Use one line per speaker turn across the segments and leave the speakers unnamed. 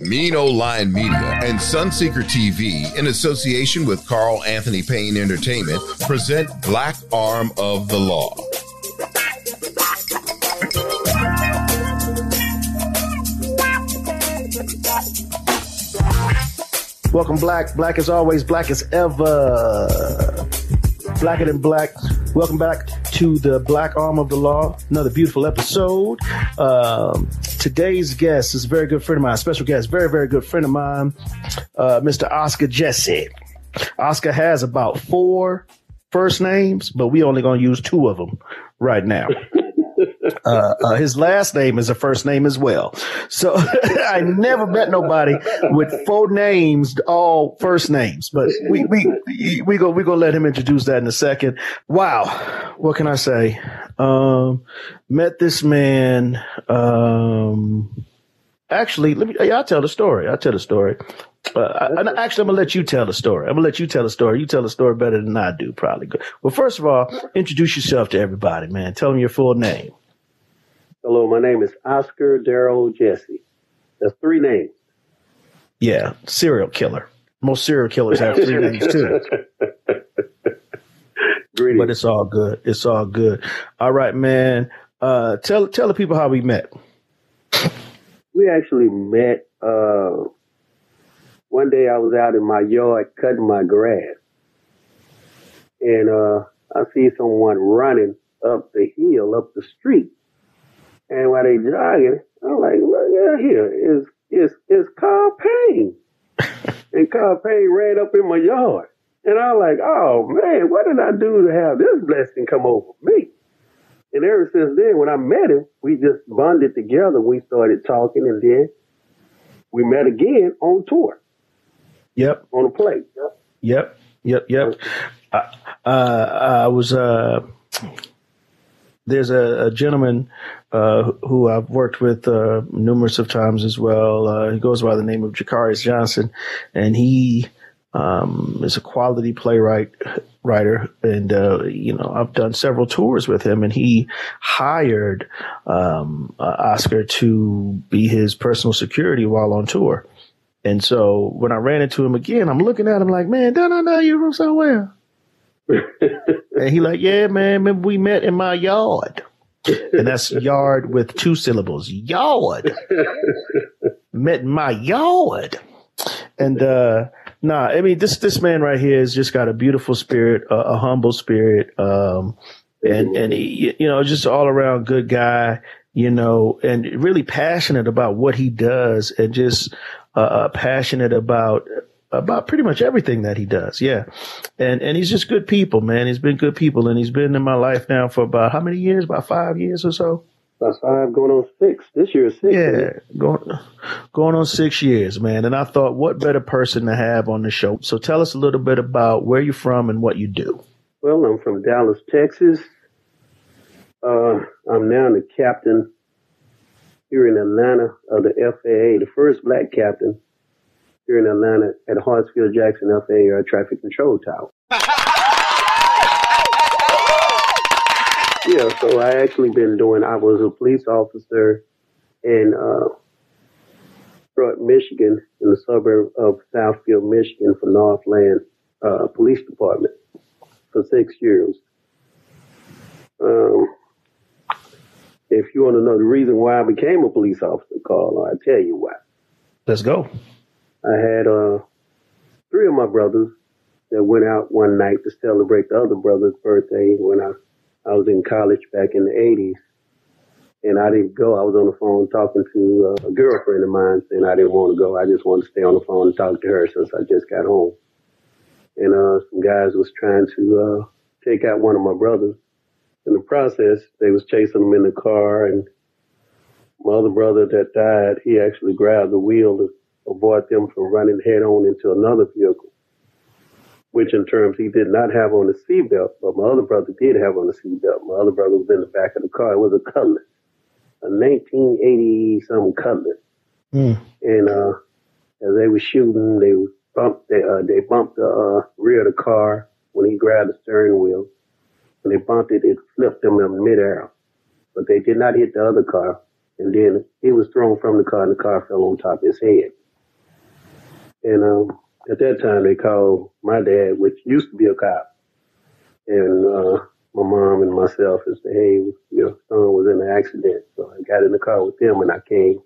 Mean Old Lion Media and Sunseeker TV, in association with Carl Anthony Payne Entertainment, present Black Arm of the Law.
Welcome, Black. Black as always, black as ever. Blacker than black. Welcome back to the Black Arm of the Law. Another beautiful episode. Um, today's guest is a very good friend of mine, special guest, very, very good friend of mine, uh, Mr. Oscar Jessie. Oscar has about four first names, but we only going to use two of them right now. Uh, uh, his last name is a first name as well. So I never met nobody with four names, all first names. But we we we go we gonna let him introduce that in a second. Wow, what can I say? Um, met this man. Um, actually, let me. I'll tell the story. I'll tell the story. Uh, I, actually, I'm gonna let you tell the story. I'm gonna let you tell the story. You tell the story better than I do, probably. Well, first of all, introduce yourself to everybody, man. Tell them your full name.
Hello, my name is Oscar Darrell Jessie. That's three names.
Yeah, serial killer. Most serial killers have three names too.
Greetings.
But it's all good. It's all good. All right, man. Uh, tell tell the people how we met.
We actually met. Uh, one day I was out in my yard cutting my grass, and uh, I see someone running up the hill, up the street. And while they jogging, I'm like, look out here, is is is Carl Payne. and Carl Payne ran up in my yard. And I'm like, oh man, what did I do to have this blessing come over me? And ever since then, when I met him, we just bonded together. We started talking, and then we met again on tour.
Yep.
On a play. Yep.
Yep. Yep. Yep. Uh, uh, I was. Uh, there's a, a gentleman uh, who I've worked with uh, numerous of times as well. Uh, he goes by the name of Je'Caryous Johnson, and he um, is a quality playwright writer. And uh, you know, I've done several tours with him, and he hired um, uh, Oscar to be his personal security while on tour. And so when I ran into him again, I'm looking at him like, man, don't I know you from somewhere? And he like, yeah, man, remember we met in my yard. And that's yard with two syllables. Yard. met in my yard. And uh nah, I mean this this man right here has just got a beautiful spirit, a, a humble spirit, um, and and he, you know, just all around good guy, you know, and really passionate about what he does, and just uh, uh passionate about about pretty much everything that he does. Yeah. And, and he's just good people, man. He's been good people and he's been in my life now for about how many years? About five years or so?
About five going on six. This year is six.
Yeah. Going, going on six years, man. And I thought, what better person to have on the show? So tell us a little bit about where you're from and what you do.
Well, I'm from Dallas, Texas. Uh, I'm now the captain here in Atlanta of the FAA, the first black captain here in Atlanta at Hartsfield Jackson FAA Traffic Control Tower. yeah, so I actually been doing. I was a police officer in uh, Michigan, in the suburb of Southfield, Michigan, for Northland uh, Police Department for six years. Um, if you want to know the reason why I became a police officer, Carl, I'll tell you why.
Let's go.
I had uh, three of my brothers that went out one night to celebrate the other brother's birthday when I, I was in college back in the 80s. And I didn't go. I was on the phone talking to uh, a girlfriend of mine saying I didn't want to go. I just wanted to stay on the phone and talk to her since I just got home. And uh, some guys was trying to uh, take out one of my brothers. In the process, they was chasing him in the car and my other brother that died, he actually grabbed the wheel to avoid them from running head on into another vehicle, which in terms he did not have on the seatbelt, but my other brother did have on the seatbelt. My other brother was in the back of the car. It was a Cutlass, a 1980 something Cutlass. Mm. And uh, as they were shooting, they bumped they, uh, they bumped the uh, rear of the car when he grabbed the steering wheel. When they bumped it, it flipped him in midair. But they did not hit the other car. and then he was thrown from the car, and the car fell on top of his head. And um, at that time, they called my dad, which used to be a cop, and uh, my mom and myself and said, "Hey, your son was in an accident." So I got in the car with them, and I came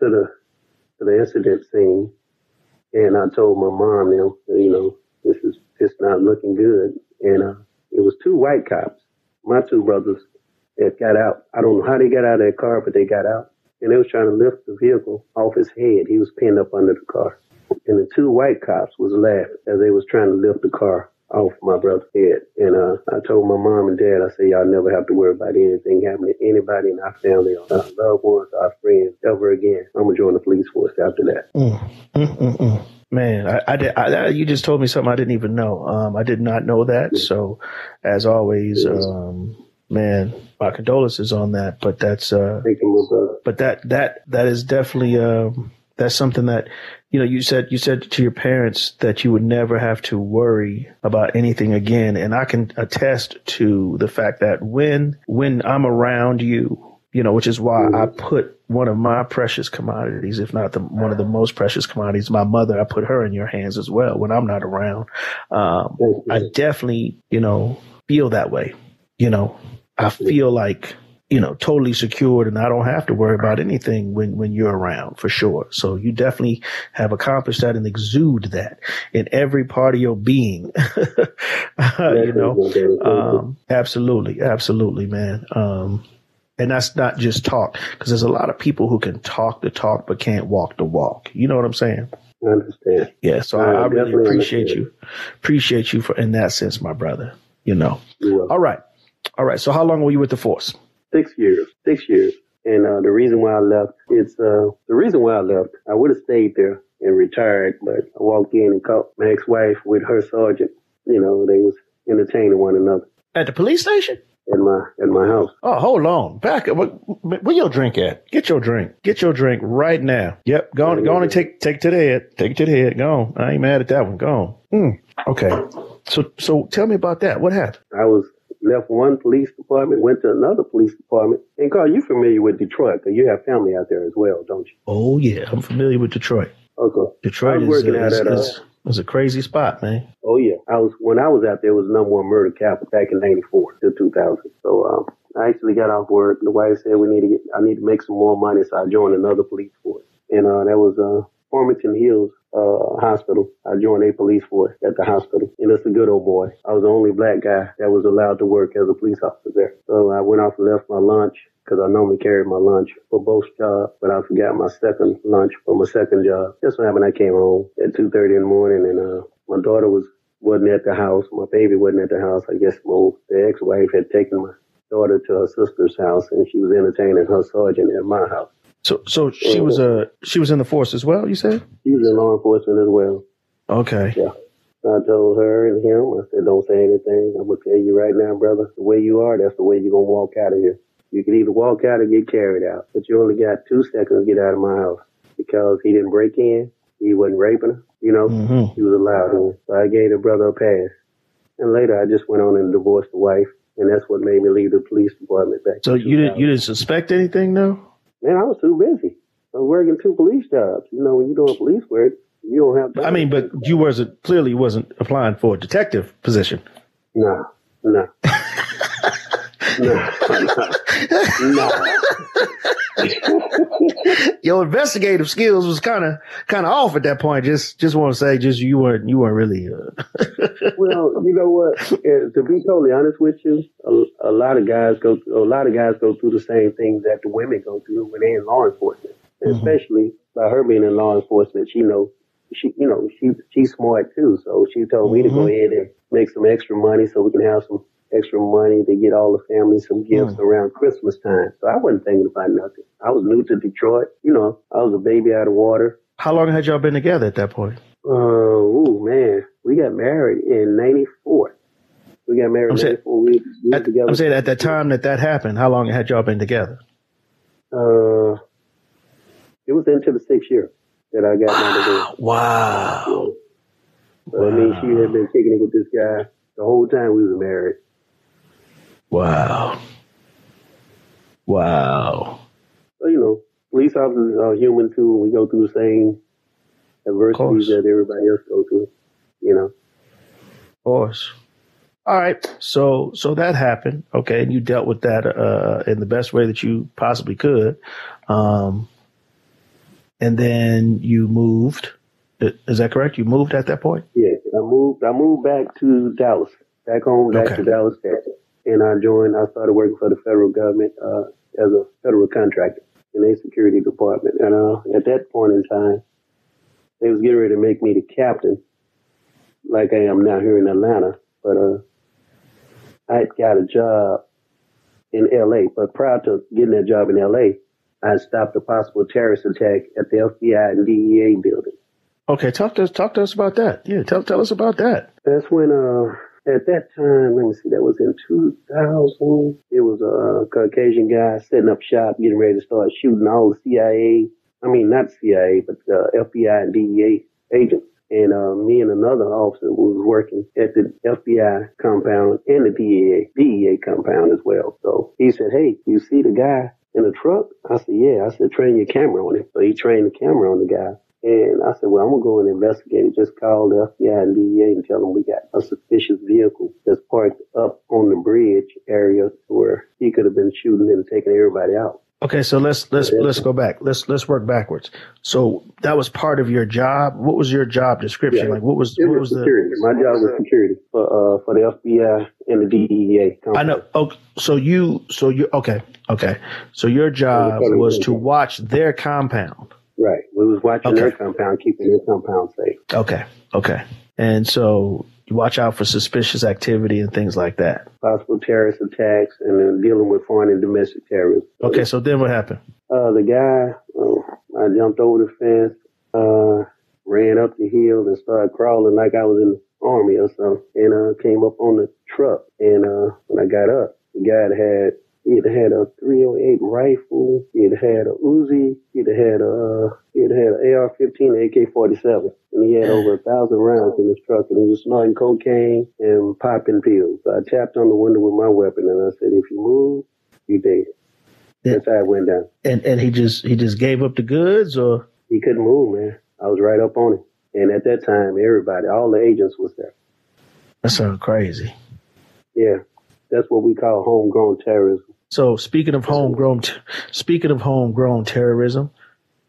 to the to the incident scene, and I told my mom, you know, you know, this is it's not looking good, and uh, it was two white cops, my two brothers, that got out. I don't know how they got out of that car, but they got out. And they was trying to lift the vehicle off his head. He was pinned up under the car. And the two white cops was laughing as they was trying to lift the car off my brother's head. And uh, I told my mom and dad, I said, y'all never have to worry about anything happening to anybody in our family, or our loved ones, our friends, ever again. I'm going to join the police force after that.
Mm, mm, mm, mm. Man, I, I did. I, you just told me something I didn't even know. Um, I did not know that. So, as always, um, man, my condolences on that. But that's, uh, but that that that is definitely um, that's something that you know you said you said to your parents that you would never have to worry about anything again, and I can attest to the fact that when when I'm around you you know, which is why I put one of my precious commodities, if not the one of the most precious commodities, my mother. I put her in your hands as well when I'm not around. Um, I definitely, you know, feel that way. You know, I feel like you know totally secured, and I don't have to worry about anything when when you're around for sure. So you definitely have accomplished that and exude that in every part of your being. you know, um, absolutely, absolutely, man. Um, and that's not just talk, because there's a lot of people who can talk the talk but can't walk the walk. You know what I'm saying?
I understand.
Yeah, so I, I, I really appreciate understand. you. Appreciate you for in that sense, my brother. You know. All right. All right. So how long were you with the force?
Six years. Six years. And uh, the reason why I left, it's uh, the reason why I left. I would have stayed there and retired, but I walked in and caught my ex-wife with her sergeant. You know, they was entertaining one another
at the police station
in my in my house.
Oh, hold on. Back up. Where your drink at? Get your drink. Get your drink right now. Yep. Go on. Go on and take take it to the head. Take it to the head. Go on. I ain't mad at that one. Go on. Mm. Okay. So so tell me about that. What happened?
I was left one police department, went to another police department. And Carl, you're familiar with Detroit? Because you have family out there as well, don't you?
Oh yeah, I'm familiar with Detroit.
Okay.
Detroit is, uh, is, is, was a crazy spot, man.
Oh yeah, I was when I was out there. It was number one murder capital back in '94 to 2000. So um, I actually got off work. The wife said we need to get. I need to make some more money, so I joined another police force, and uh, that was uh, Farmington Hills uh, Hospital. I joined a police force at the hospital, and it's a good old boy. I was the only black guy that was allowed to work as a police officer there. So I went off and left my lunch because I normally carried my lunch for both jobs, but I forgot my second lunch for my second job. Just so happened I came home at 2.30 in the morning and, uh, my daughter was, wasn't at the house. My baby wasn't at the house. I guess my the ex-wife had taken my daughter to her sister's house and she was entertaining her sergeant at my house.
So, so she was uh she was in the force as well. You said
she was in law enforcement as well.
Okay.
Yeah. I told her and him. I said, "Don't say anything. I'm gonna tell you right now, brother. The way you are, that's the way you're gonna walk out of here." You can either walk out or get carried out, but you only got two seconds to get out of my house because he didn't break in. He wasn't raping her. You know, mm-hmm. he was allowed in. So I gave the brother a pass. And later I just went on and divorced the wife. And that's what made me leave the police department back.
So you didn't, you didn't suspect anything though?
Man, I was too busy. I was working two police jobs. You know, when you're doing police work, you don't have.
Time. I mean, but you wasn't clearly wasn't applying for a detective position.
No, no. no, no.
Your investigative skills was kind of kind of off at that point. Just just want to say, just you weren't you weren't really. Uh...
well, you know what? To be totally honest with you, a, a, lot of guys go a lot of guys go through the same things that the women go through when they're in law enforcement, mm-hmm. especially by her being in law enforcement. She know she you know she she's smart too, so she told mm-hmm. me to go mm-hmm. ahead and make some extra money so we can have some extra money to get all the family some gifts mm. around Christmas time. So I wasn't thinking about nothing. I was new to Detroit. You know, I was a baby out of water.
How long had y'all been together at that point?
Uh, oh man, we got married in '94. We got married I'm saying, we, we
at, together. I'm saying at the time that that happened, how long had y'all been together?
Uh, it was into the sixth year that I got
married. Wow.
So, wow. I mean, she had been kicking it with this guy the whole time we were married.
Wow. Wow.
Well, you know, police officers are human too. We go through the same adversities that everybody else go through. You know.
Of course. All right. So so that happened. Okay, and you dealt with that uh, in the best way that you possibly could. Um, and then you moved. Is that correct? You moved at that point?
Yeah, I moved. I moved back to Dallas, back home, back okay. to Dallas, Texas, and I joined. I started working for the federal government uh, as a federal contractor in a security department. And uh, at that point in time, they was getting ready to make me the captain, like I am now here in Atlanta. But uh, I got a job in L.A. But prior to getting that job in L.A., I stopped a possible terrorist attack at the FBI and DEA building.
Okay, talk to us. Talk to us about that. Yeah, tell tell us about that.
That's when uh at that time, let me see, that was in 2000. It was a Caucasian guy setting up shop, getting ready to start shooting all the CIA. I mean, not CIA, but the FBI and DEA agents. And uh, me and another officer was working at the FBI compound and the DEA, DEA compound as well. So he said, Hey, you see the guy in the truck? I said, Yeah. I said, Train your camera on him. So he trained the camera on the guy. And I said, well, I'm going to go and investigate it. Just call the FBI and DEA and tell them we got a suspicious vehicle that's parked up on the bridge area where he could have been shooting and taking everybody out.
Okay, so let's let's let's go back. Let's let's work backwards. So that was part of your job. What was your job description? Yeah, like what was what was,
security. the My job was security for uh for the FBI and the DEA.
Company. I know. Oh, so you so you okay okay. So your job was to watch their compound.
Right. We was watching okay. their compound, keeping their compound safe.
Okay. Okay. And so you watch out for suspicious activity and things like that.
Possible terrorist attacks and then dealing with foreign and domestic terrorism.
Okay. So then what happened?
Uh, the guy, uh, I jumped over the fence, uh, ran up the hill and started crawling like I was in the army or something. And, uh, came up on the truck. And, uh, when I got up, the guy had He'd had a 308 rifle. He'd had a Uzi. He'd had a uh, he'd had an AR-15, AK-47, and he had over a thousand rounds in his truck. And he was snorting cocaine and popping pills. So I tapped on the window with my weapon, and I said, "If you move, you dead." That's how it went down.
And and he just he just gave up the goods, or
he couldn't move, man. I was right up on him, and at that time, everybody, all the agents was there.
That sounds crazy.
Yeah, that's what we call homegrown terrorism.
So speaking of homegrown, speaking of homegrown terrorism,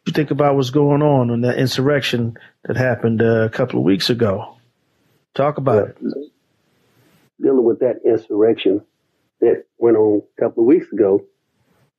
you think about what's going on in that insurrection that happened uh, a couple of weeks ago. Talk about it.
Dealing with that insurrection that went on a couple of weeks ago,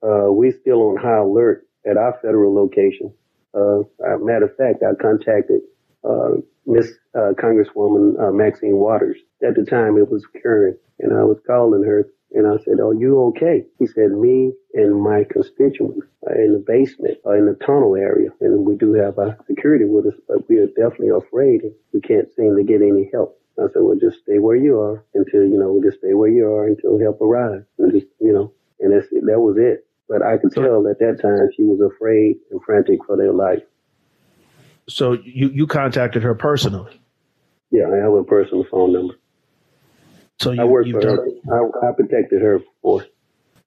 uh, we still on high alert at our federal location. Uh, matter of fact, I contacted uh, Miss uh, Congresswoman uh, Maxine Waters. At the time, it was occurring, and I was calling her and I said, Are you okay? He said, Me and my constituents are in the basement or in the tunnel area. And we do have our security with us, but we are definitely afraid. We can't seem to get any help. I said, Well, just stay where you are until, you know, just stay where you are until help arrives. And just, you know, and that's, that was it. But I could tell at that time she was afraid and frantic for their life.
So you, you contacted her personally?
Yeah, I have a personal phone number. So you, I worked for done, her. I, I, protected her before.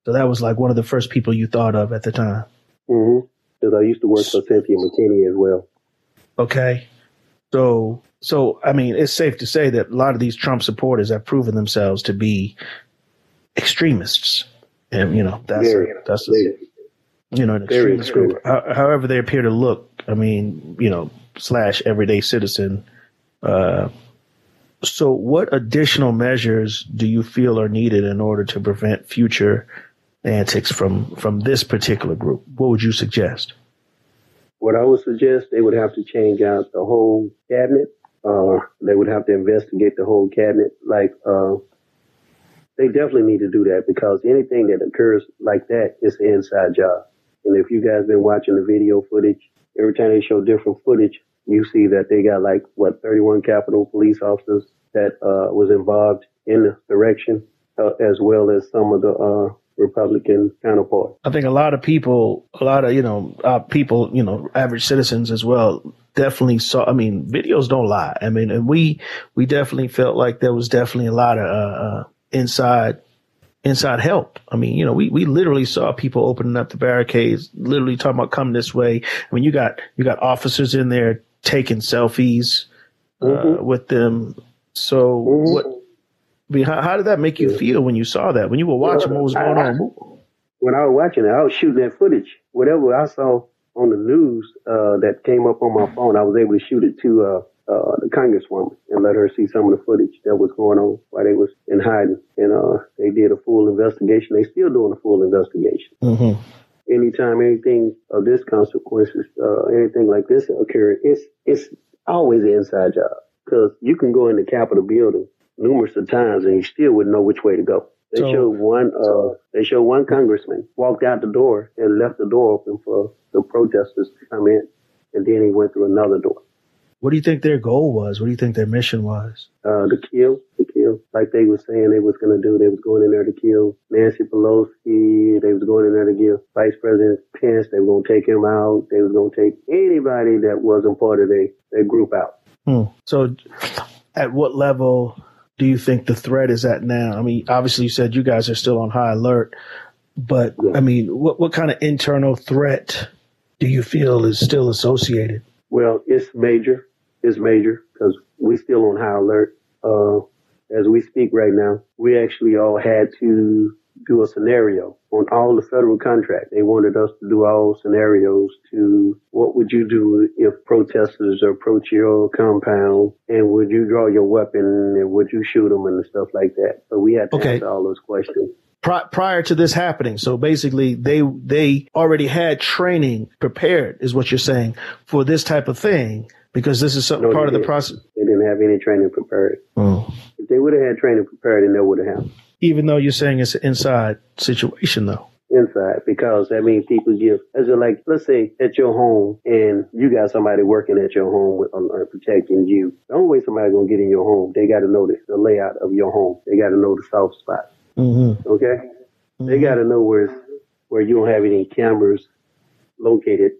So that was like one of the first people you thought of at the time.
Mm-hmm. Because I used to work for Cynthia McKinney as well.
Okay. So, so I mean, it's safe to say that a lot of these Trump supporters have proven themselves to be extremists, and you know that's very, that's a, you know an extremist group. however, they appear to look. I mean, you know, slash everyday citizen. Uh, so, what additional measures do you feel are needed in order to prevent future antics from from this particular group? What would you suggest?
What I would suggest, they would have to change out the whole cabinet. Uh, they would have to investigate the whole cabinet. Like, uh, they definitely need to do that because anything that occurs like that is an inside job. And if you guys been watching the video footage, every time they show different footage, you see that they got like what 31 Capitol police officers that uh, was involved in the direction, uh, as well as some of the uh, Republican counterparts.
I think a lot of people, a lot of you know uh, people, you know, average citizens as well, definitely saw. I mean, videos don't lie. I mean, and we we definitely felt like there was definitely a lot of uh, uh, inside inside help. I mean, you know, we, we literally saw people opening up the barricades, literally talking about come this way. I mean, you got, you got officers in there taking selfies, uh, mm-hmm. with them. So mm-hmm. what, I mean, how, how, did that make you feel when you saw that? When you were watching well, what was going I, on?
When I was watching it, I was shooting that footage. Whatever I saw on the news uh, that came up on my phone, I was able to shoot it to uh, uh, the congresswoman and let her see some of the footage that was going on while they was in hiding. And uh, they did a full investigation. They still doing a full investigation. Mm-hmm. Anytime anything of this consequences, uh, anything like this occur, it's it's always an inside job because you can go in the Capitol building numerous of times and you still wouldn't know which way to go. They so, showed one. Uh, they showed one congressman walked out the door and left the door open for the protesters to come in, and then he went through another door.
What do you think their goal was? What do you think their mission was?
Uh, to kill, to kill. Like they were saying they was going to do. They was going in there to kill Nancy Pelosi. They was going in there to kill Vice President Pence. They were going to take him out. They was going to take anybody that wasn't part of their, their group out.
Hmm. So at what level do you think the threat is at now? I mean, obviously you said you guys are still on high alert, but yeah. I mean, what, what kind of internal threat do you feel is still associated?
Well, it's major. It's major because we still on high alert. Uh, as we speak right now, we actually all had to do a scenario on all the federal contract. They wanted us to do all scenarios to what would you do if protesters approach your compound and would you draw your weapon and would you shoot them and stuff like that. So we had to okay. answer all those questions
prior to this happening. So basically they, they already had training prepared is what you're saying for this type of thing because this is something no, part of the process.
They didn't have any training prepared. Oh. If they would have had training prepared, then that would have happened.
Even though you're saying it's an inside situation though.
Inside, because I mean, people give, as a, like, let's say at your home and you got somebody working at your home with, uh, protecting you. The only way somebody's gonna get in your home, they got to know the, the layout of your home. They got to know the soft spots. Mm-hmm. Okay, mm-hmm. they got to know where where you don't have any cameras located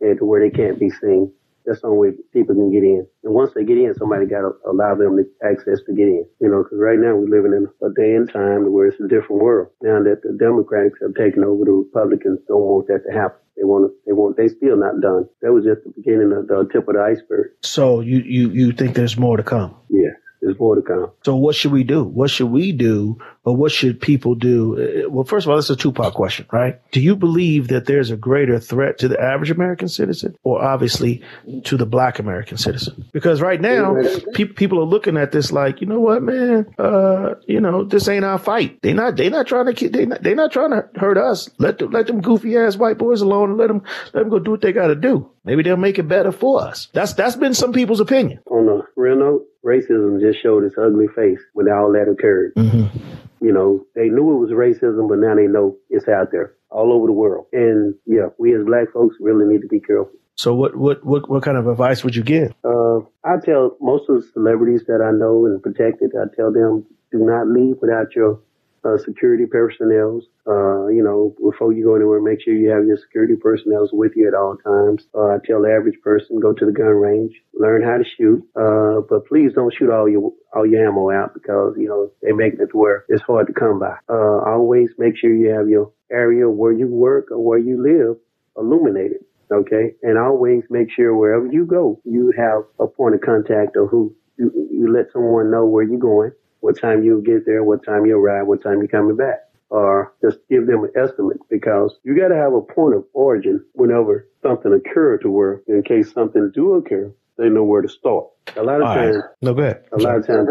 and to where they can't be seen. That's the only way people can get in. And once they get in, somebody got to allow them the access to get in. You know, because right now we're living in a day and time where it's a different world. Now that the Democrats have taken over, the Republicans don't want that to happen. They want. They want. They still not done. That was just the beginning of the tip of the iceberg.
So you you you think there's more to come?
Yeah. There's more to come.
So what should we do? What should we do or what should people do? Uh, well, first of all, this is a two part question, right? Do you believe that there's a greater threat to the average American citizen or obviously to the black American citizen? Because right now, pe- people are looking at this like, you know what, man, uh, you know, this ain't our fight. They not, they not trying to, they not, they not trying to hurt us. Let them, let them goofy ass white boys alone and let them, let them go do what they got to do. Maybe they'll make it better for us. That's, that's been some people's opinion.
On a real note, racism just showed its ugly face when all that occurred. Mm-hmm. You know, they knew it was racism, but now they know it's out there all over the world. And yeah, we as black folks really need to be careful.
So what what what, what kind of advice would you give?
Uh, I tell most of the celebrities that I know and protected, I tell them do not leave without your uh, security personnel. Uh, you know, before you go anywhere, make sure you have your security personnel with you at all times. Uh, I tell the average person, go to the gun range, learn how to shoot, uh, but please don't shoot all your all your ammo out because you know they make it where it's hard to come by. Uh, always make sure you have your area where you work or where you live illuminated. Okay, and always make sure wherever you go, you have a point of contact or who you, you let someone know where you're going what time you'll get there, what time you arrive, what time you're coming back. Or just give them an estimate because you got to have a point of origin whenever something occurs to where in case something do occur, they know where to start. A lot of All times, right.
no good.
A lot of times,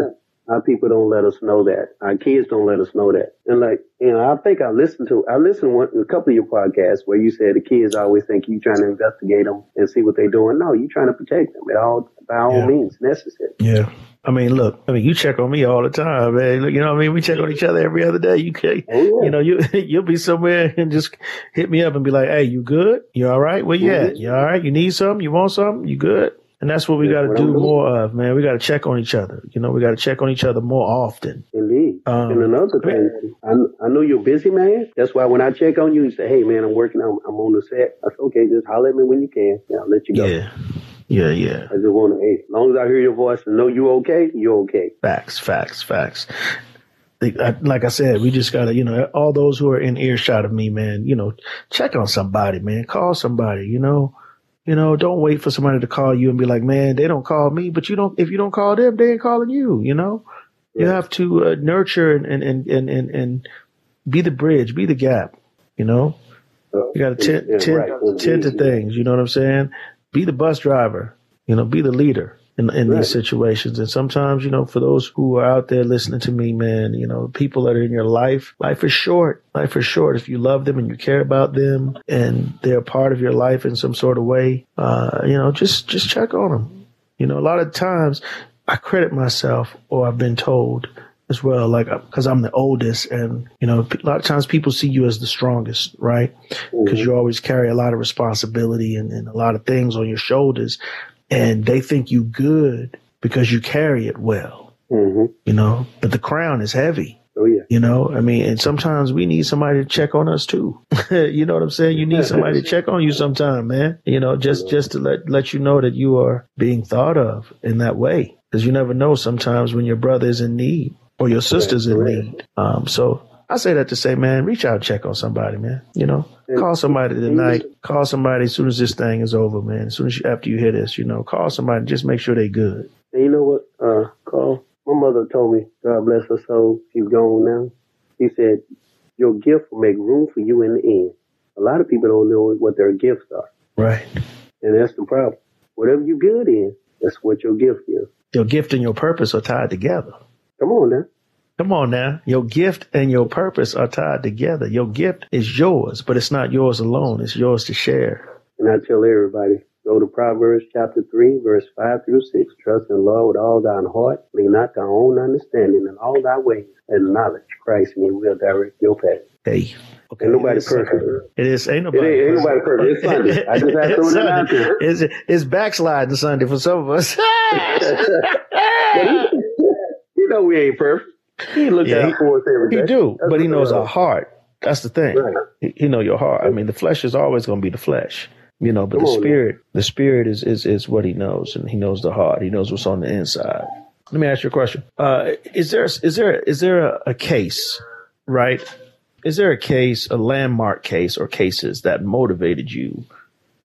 our people don't let us know that. Our kids don't let us know that. And like, you know, I think I listened to, I listened to a couple of your podcasts where you said the kids always think you trying to investigate them and see what they're doing. No, you're trying to protect them at all, by all yeah. means necessary.
Yeah. I mean, look, I mean, you check on me all the time, man. Look, you know what I mean? We check on each other every other day. You can, oh, yeah. you know, you, you'll be somewhere and just hit me up and be like, Hey, you good? You all right? Where you mm-hmm. at? You all right? You need something? You want something? You good? And that's what we got to do more of, man. We got to check on each other. You know, we got to check on each other more often.
Indeed. Um, and another thing, I, I know you're busy, man. That's why when I check on you, you say, "Hey, man, I'm working. I'm, I'm on the set." I said, "Okay, just holler at me when you can. Yeah, I'll let you go."
Yeah. Yeah, yeah.
I just want to, hey, as long as I hear your voice and know you okay, you're okay.
Facts, facts, facts. like I said, we just gotta, you know, all those who are in earshot of me, man, you know, check on somebody, man, call somebody, you know, you know, don't wait for somebody to call you and be like, man, they don't call me, but you don't, if you don't call them, they ain't calling you, you know, you have to uh, nurture and, and, and, and, and be the bridge, be the gap, you know, you got to tend, tend, tend to things, you know what I'm saying? Be the bus driver, you know, be the leader in, in
Right.
these situations. And sometimes, you know, for those who are out there listening to me, man, you know, people that are in your life, life is short. Life is short. If you love them and you care about them and they're a part of your life in some sort of way, uh, you know, just, just check on them. You know, a lot of times I credit myself or I've been told as well, like, because I'm the oldest and, you know, a lot of times people see you as the strongest, right? Because you always carry a lot of responsibility and, and a lot of things on your shoulders and they think you good because you carry it well,
hmm
you know, but the crown is heavy.
Oh yeah.
You know, I mean, and sometimes we need somebody to check on us too. you know what I'm saying? You need somebody to check on you sometime, man. You know, just just to let let you know that you are being thought of in that way, because you never know sometimes when your brother is in need or your sister's in need. Um, so I say that to say, man, reach out, and check on somebody, man. You know, call somebody tonight. Call somebody as soon as this thing is over, man. As soon as you, after you hear this, you know, call somebody. Just make sure they good.
And you know what, uh, Carl? My mother told me, God bless her soul, she's gone now. She said, Your gift will make room for you in the end. A lot of people don't know what their gifts are.
Right.
And that's the problem. Whatever you're good in, that's what your gift is.
Your gift and your purpose are tied together.
Come on now.
Come on now. Your gift and your purpose are tied together. Your gift is yours, but it's not yours alone. It's yours to share.
And I tell everybody, go to Proverbs chapter 3, verse 5 through 6. Trust in the Lord with all thine heart. Lean not thy own understanding in all thy ways. And knowledge Christ, and he will direct your path.
Hey. Okay.
Ain't nobody
it is,
perfect.
It is. Ain't
It
nobody
ain't, ain't
perfect.
nobody perfect. It's Sunday. I just have to throw
It's
it out
Sunday.
there.
It's, it's backsliding Sunday for some of us.
you know we ain't perfect. He look
Yeah,
out for us every day.
he do,
That's
but he knows our heart. That's the thing.
Right.
He, he know your heart. I mean, the flesh is always going to be the flesh, you know, but
Come
the
on
spirit, the spirit is, is, is what he knows and he knows the heart. He knows what's on the inside. Let me ask you a question. Uh, is there, is there, is there a, a case, right? Is there a case, a landmark case or cases that motivated you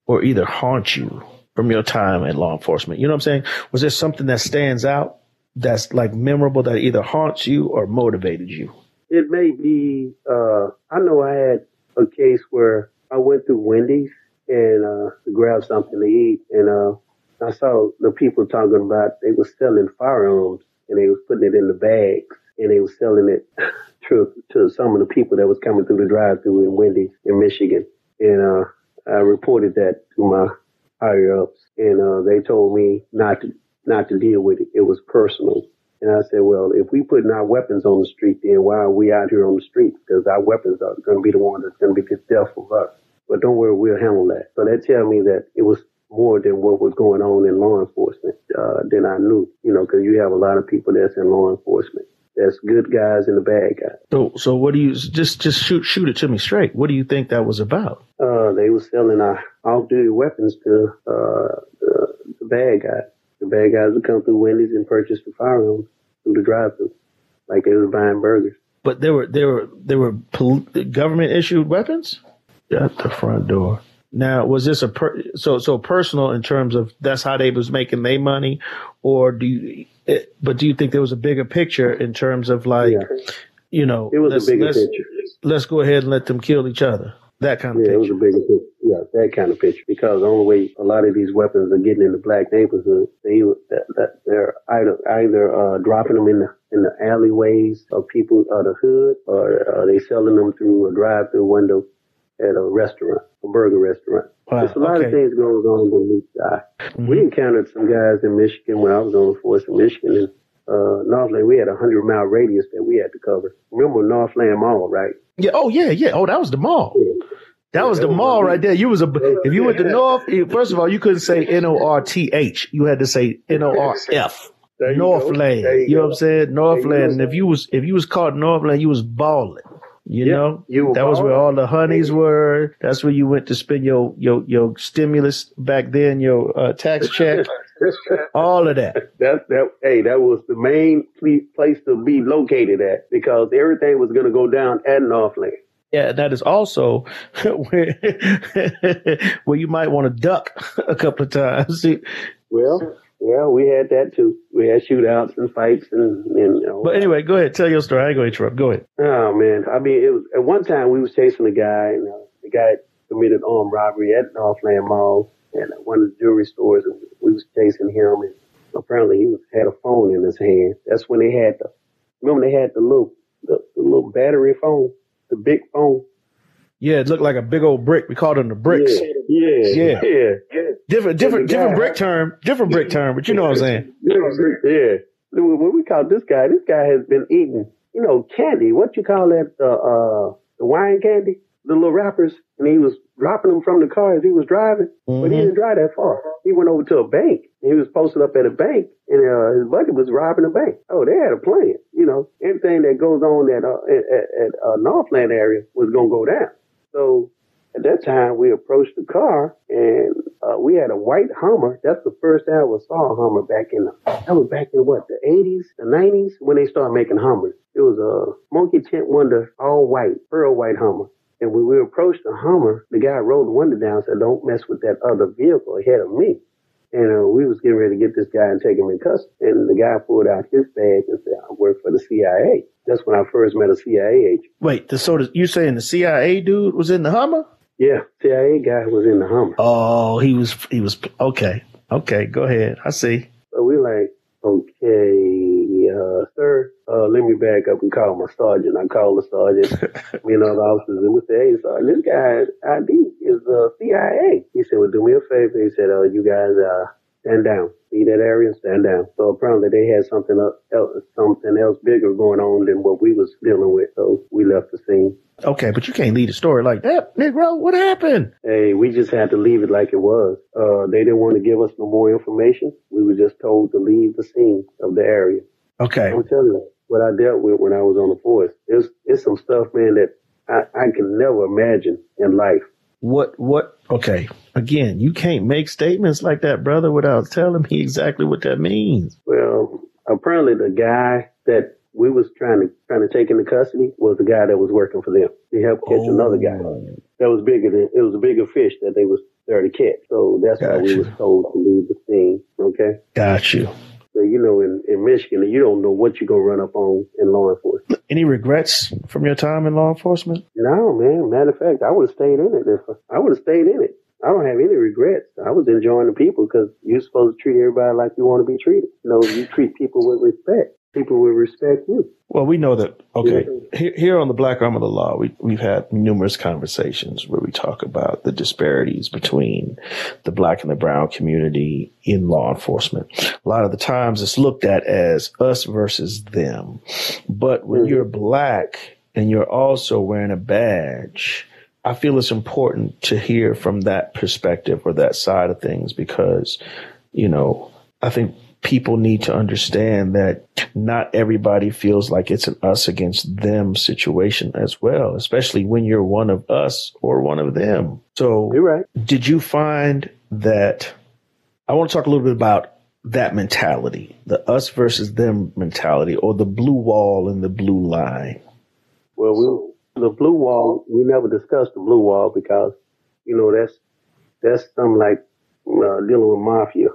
or either haunt you from your time in law enforcement? You know what I'm saying? Was there something that stands out that's like memorable that either haunts you or motivated you?
It may be. Uh, I know I had a case where I went through Wendy's and uh, to grab something to eat, and uh, I saw the people talking about they were selling firearms and they was putting it in the bags and they was selling it to to some of the people that was coming through the drive-through in Wendy's in Michigan, and uh, I reported that to my higher ups, and uh, they told me not to not to deal with it. It was personal. And I said, well, if we putting our weapons on the street, then why are we out here on the street? Because our weapons are going to be the one that's going to be the death of us. But don't worry, we'll handle that. So that tell me that it was more than what was going on in law enforcement uh, than I knew. You know, because you have a lot of people that's in law enforcement. That's good guys and the bad guys.
So, so what do you just just shoot shoot it to me straight? What do you think that was about?
Uh, they were selling our off-duty weapons to uh, the, the bad guys. The bad guys would come through Wendy's and purchase the firearms through the drive-through, like they were buying burgers.
But there were there were there were pol- government issued weapons at the front door. Now, was this a per- so so personal in terms of that's how they was making their money, or do you? It, but do you think there was a bigger picture in terms of like,
Yeah.
you know,
It was
let's,
a bigger
let's,
picture.
let's go ahead and let them kill each other. That kind of
Yeah, it was a bigger picture. Yeah, that kind of picture. Because the only way a lot of these weapons are getting in the black neighborhood, they that, that they're either either uh, dropping them in the in the alleyways of people of the hood, or uh, they selling them through a drive-through window at a restaurant, a burger restaurant.
Wow,
There's a lot
okay.
of things going on beneath the eye.
Mm-hmm.
We encountered some guys in Michigan when I was on the force in Michigan. And, uh, Northland, we had a hundred mile radius that we had to cover. Remember Northland Mall, right?
Yeah. Oh yeah. Yeah. Oh, that was the mall. That was the mall right there. You was a if you went to North. First of all, you couldn't say N O R T H. You had to say N O R F.
There you go.
Northland. You,
you
know what I'm saying? Northland. And if you was if you was caught Northland, you was balling. You
Yeah,
know,
you
that was where all the honeys were. That's where you went to spend your your your stimulus back then, your uh, tax check. all of that.
That that hey, that was the main place to be located at because everything was going to go down at Northland.
Yeah, that is also where where you might want to duck a couple of times.
Well, yeah, we had that too. We had shootouts and fights and, and you know,
But anyway, go ahead. Tell your story. I ain't gonna interrupt. Go ahead.
Oh man, I mean, it was at one time we was chasing a guy, and uh, the guy committed armed robbery at Northland Mall and one of the jewelry stores, and we was chasing him, and apparently he was had a phone in his hand. That's when they had the remember they had the little the, the little battery phone, the big phone.
Yeah, it looked like a big old brick. We called them the bricks.
Yeah, yeah,
Yeah.
yeah. yeah.
Different, different, different brick term, different brick term. But you know what I'm saying?
Yeah. When we called this guy, this guy has been eating, you know, candy. What you call that? Uh, uh, the wine candy, the little wrappers, and he was dropping them from the car as he was driving. But he
Mhm.
didn't drive that far. He went over to a bank. He was posted up at a bank, and uh, his buddy was robbing a bank. Oh, they had a plan. You know, anything that goes on at uh, at, at, uh, Northland area was gonna go down. So at that time, we approached the car, and uh, we had a white Hummer. That's the first I ever saw a Hummer back in that was back in what the 80s, the 90s when they started making Hummers. It was a Monkey Tent Wonder, all white, pearl white Hummer. And when we approached the Hummer, the guy rolled the window down and said, "Don't mess with that other vehicle ahead of me." And uh, we was getting ready to get this guy and take him in custody. And the guy pulled out his bag and said, "I work for the CIA." That's when I first met a CIA agent.
Wait, the, so the, you saying the CIA dude was in the Hummer?
Yeah, CIA guy was in the Hummer.
Oh, he was. He was okay. Okay, go ahead. I see.
So we like, okay, sir, uh, let me back up and call my sergeant. I called the sergeant, me and other officers, and we said, hey, sergeant, this guy's ID is uh, CIA. He said, well, do me a favor. He said, uh, you guys, uh, stand down. See that area? Stand down. So apparently they had something else, something else bigger going on than what we was dealing with. So we left the scene.
Okay, but you can't lead a story like that, Negro. What happened?
Hey, we just had to leave it like it was. Uh, they didn't want to give us no more information. We were just told to leave the scene of the area.
Okay,
I'm telling you, what I dealt with when I was on the force, it's, it's some stuff, man, that I, I can never imagine in life.
what? What? Okay, again, you can't make statements like that, brother, without telling me exactly what that means.
Well, apparently the guy that we was trying to trying to take into custody was the guy that was working for them. He helped catch another guy oh. that was bigger than it was a bigger fish that they was there to catch. So that's why we
Gotcha.
was told to leave the scene. Okay.
Got you.
So you know, in, in Michigan, you don't know what you're gonna run up on in law enforcement.
Any regrets from your time in law enforcement?
No, man. Matter of fact, I would have stayed in it. If I would have stayed in it. I don't have any regrets. I was enjoying the people because you're supposed to treat everybody like you want to be treated. You know, you treat people with respect. People will respect you.
Well, we know that. Okay, here, here on the Black Arm of the Law, we, we've had numerous conversations where we talk about the disparities between the black and the brown community in law enforcement. A lot of the times it's looked at as us versus them. But when
Mhm.
you're black and you're also wearing a badge, I feel it's important to hear from that perspective or that side of things because, you know, I think people need to understand that not everybody feels like it's an us against them situation as well, especially when you're one of us or one of them. So,
You're right.
did you find that? I want to talk a little bit about that mentality, the us versus them mentality, or the blue wall and the blue line.
Well, we, the blue wall, we never discussed the blue wall because, you know, that's that's something like uh, dealing with mafia.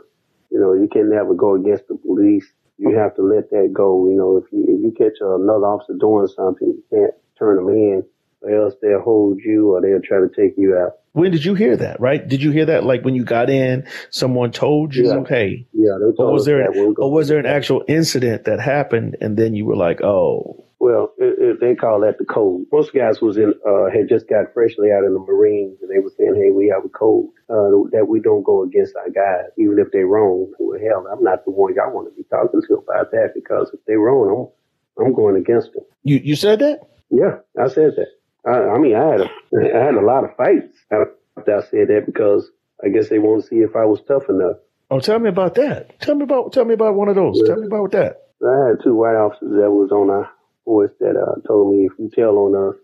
You know, you can never go against the police. You have to let that go. You know, if you if you catch another officer doing something, you can't turn them in, or else they'll hold you or they'll try to take you out.
When did you hear that? Right? Did you hear that? Like when you got in, someone told you,
Yeah.
"Hey,"
Yeah, they
or was there,
that when we go-
or was there an actual incident that happened, and then you were like, "Oh,
Well, it, it, they call that the code. Most guys was in, uh, had just got freshly out of the Marines and they were saying, hey, we have a code, uh, that we don't go against our guys, even if they're wrong. Well, hell, I'm not the one y'all want to be talking to about that because if they're wrong, I'm, I'm going against them.
you you said that."
Yeah, I said that. I, I mean, I had a, I had a lot of fights after I said that because I guess they want to see if I was tough enough.
Oh, tell me about that. Tell me about tell me about one of those.
Yeah.
Tell me about that.
I had two white officers that was on our force that uh, told me if you tell on us,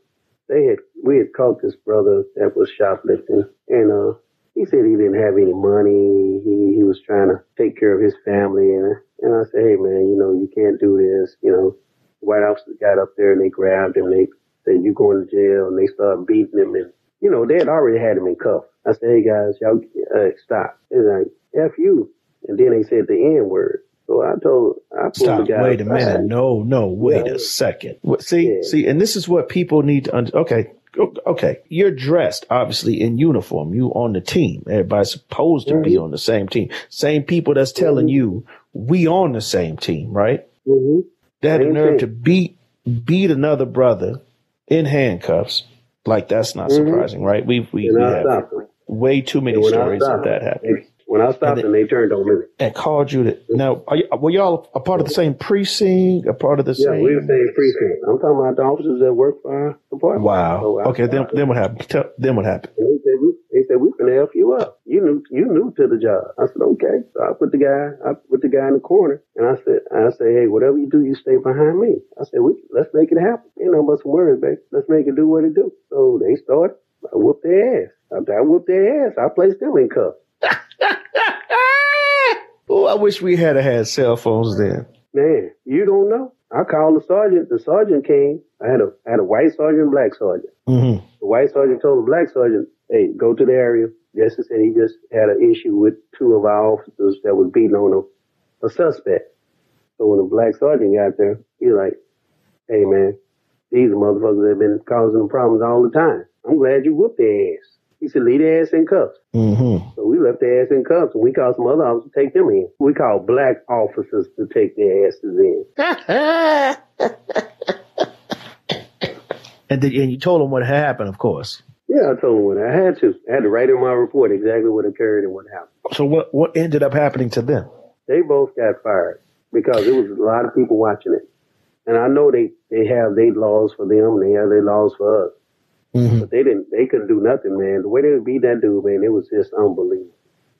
they had we had caught this brother that was shoplifting, and uh, he said he didn't have any money. He he was trying to take care of his family, and and I said, hey man, you know you can't do this. You know, white officers got up there and they grabbed him. They said you going to jail, and they started beating him, and you know they had already had him in cuffs. I said, hey guys, y'all uh, stop. It's like f you, and then they said the n word. So I told, I pulled
Stop.
the guy.
Wait a
aside.
minute. No, no. Wait
Yeah.
a second. See,
Yeah.
see, and this is what people need to. Un- okay, okay. You're dressed obviously in uniform. You on the team. Everybody's supposed to be on the same team. Same people that's telling you we on the same team, right?
hmm
They had the
Same
nerve
thing.
to beat beat another brother in handcuffs. Like that's not
Mhm.
surprising, right? We we, we have way too many
And when I
stories of that happening.
They- when I stopped
And
them, they turned on me.
And called you to now. Are you, were y'all a part of the same precinct? A part of the
Yeah,
same?
Yeah, we were saying precinct. I'm talking about the officers that work for our department.
Wow.
Oh, so
Okay. Then then what happened? Tell, then what happened?
And they said we they said we finna help you up. You knew you knew to the job. I said okay. So I put the guy I put the guy in the corner and I said I said hey whatever you do you stay behind me. I said we let's make it happen. Ain't no but some words, baby. Let's make it do what it do. So they started. I whooped their ass. After I whooped their ass, I placed them in cuffs.
Oh, I wish we had had cell phones then.
Man, you don't know. I called the sergeant. The sergeant came. I had a I had a white sergeant, and black sergeant.
Mm-hmm.
The white sergeant told the black sergeant, hey, go to the area. Jessie said he just had an issue with two of our officers that was beating on a, a suspect. So when the black sergeant got there, he was like, hey man, these motherfuckers have been causing problems all the time. I'm glad you whooped their ass. He said, leave their ass in cuffs.
Mm-hmm.
So we left their ass in cuffs and we called some other officers to take them in. We called black officers to take their asses in.
And then, and you told them what happened, of course.
Yeah, I told them what I had to. I had to write in my report exactly what occurred and what happened.
So what what ended up happening to them?
they both got fired because there was a lot of people watching it. And I know they, they have their laws for them and they have their laws for us.
Mm-hmm.
But they didn't they couldn't do nothing, man. The way they beat that dude, man, it was just unbelievable.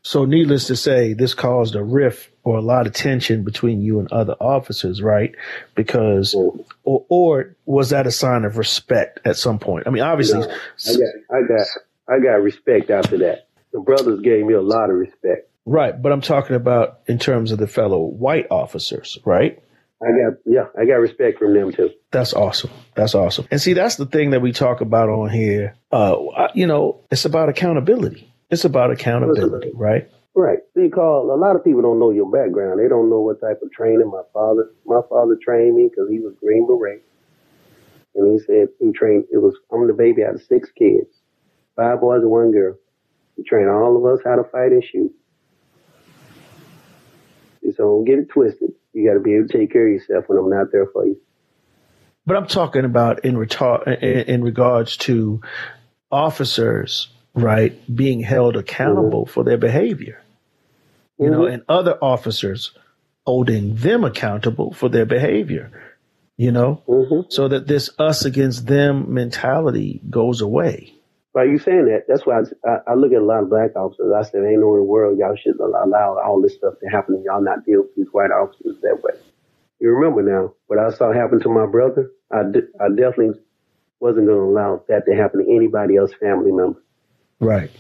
So needless to say, this caused a rift or a lot of tension between you and other officers, right? Because
Mhm.
or or was that a sign of respect at some point? I mean, obviously,
No, I got I got I got respect after that. The brothers gave me a lot of respect.
right. But I'm talking about in terms of the fellow white officers, right?
I got yeah, I got respect from them too.
That's awesome. That's awesome. And see, that's the thing that we talk about on here. Uh, you know, it's about accountability. It's about accountability, right?
Right. See, Carl, a lot of people don't know your background. They don't know what type of training my father, my father trained me because he was Green Beret. And he said he trained, it was, I'm the baby out of six kids, five boys and one girl. He trained all of us how to fight and shoot. Said, don't get it twisted. You got to be able to take care of yourself when I'm not there for you.
But I'm talking about in, retar- in, regards to officers, right, being held accountable for their behavior. You know,
Mhm.
and other officers holding them accountable for their behavior. You know,
hmm
so that this us against them mentality goes away.
By you saying that, that's why I, I, I look at a lot of black officers. I said, ain't no in the world y'all should allow all this stuff to happen and y'all not deal with these white officers that way. You remember now what I saw happen to my brother? I, de- I definitely wasn't going to allow that to happen to anybody else family member.
Right.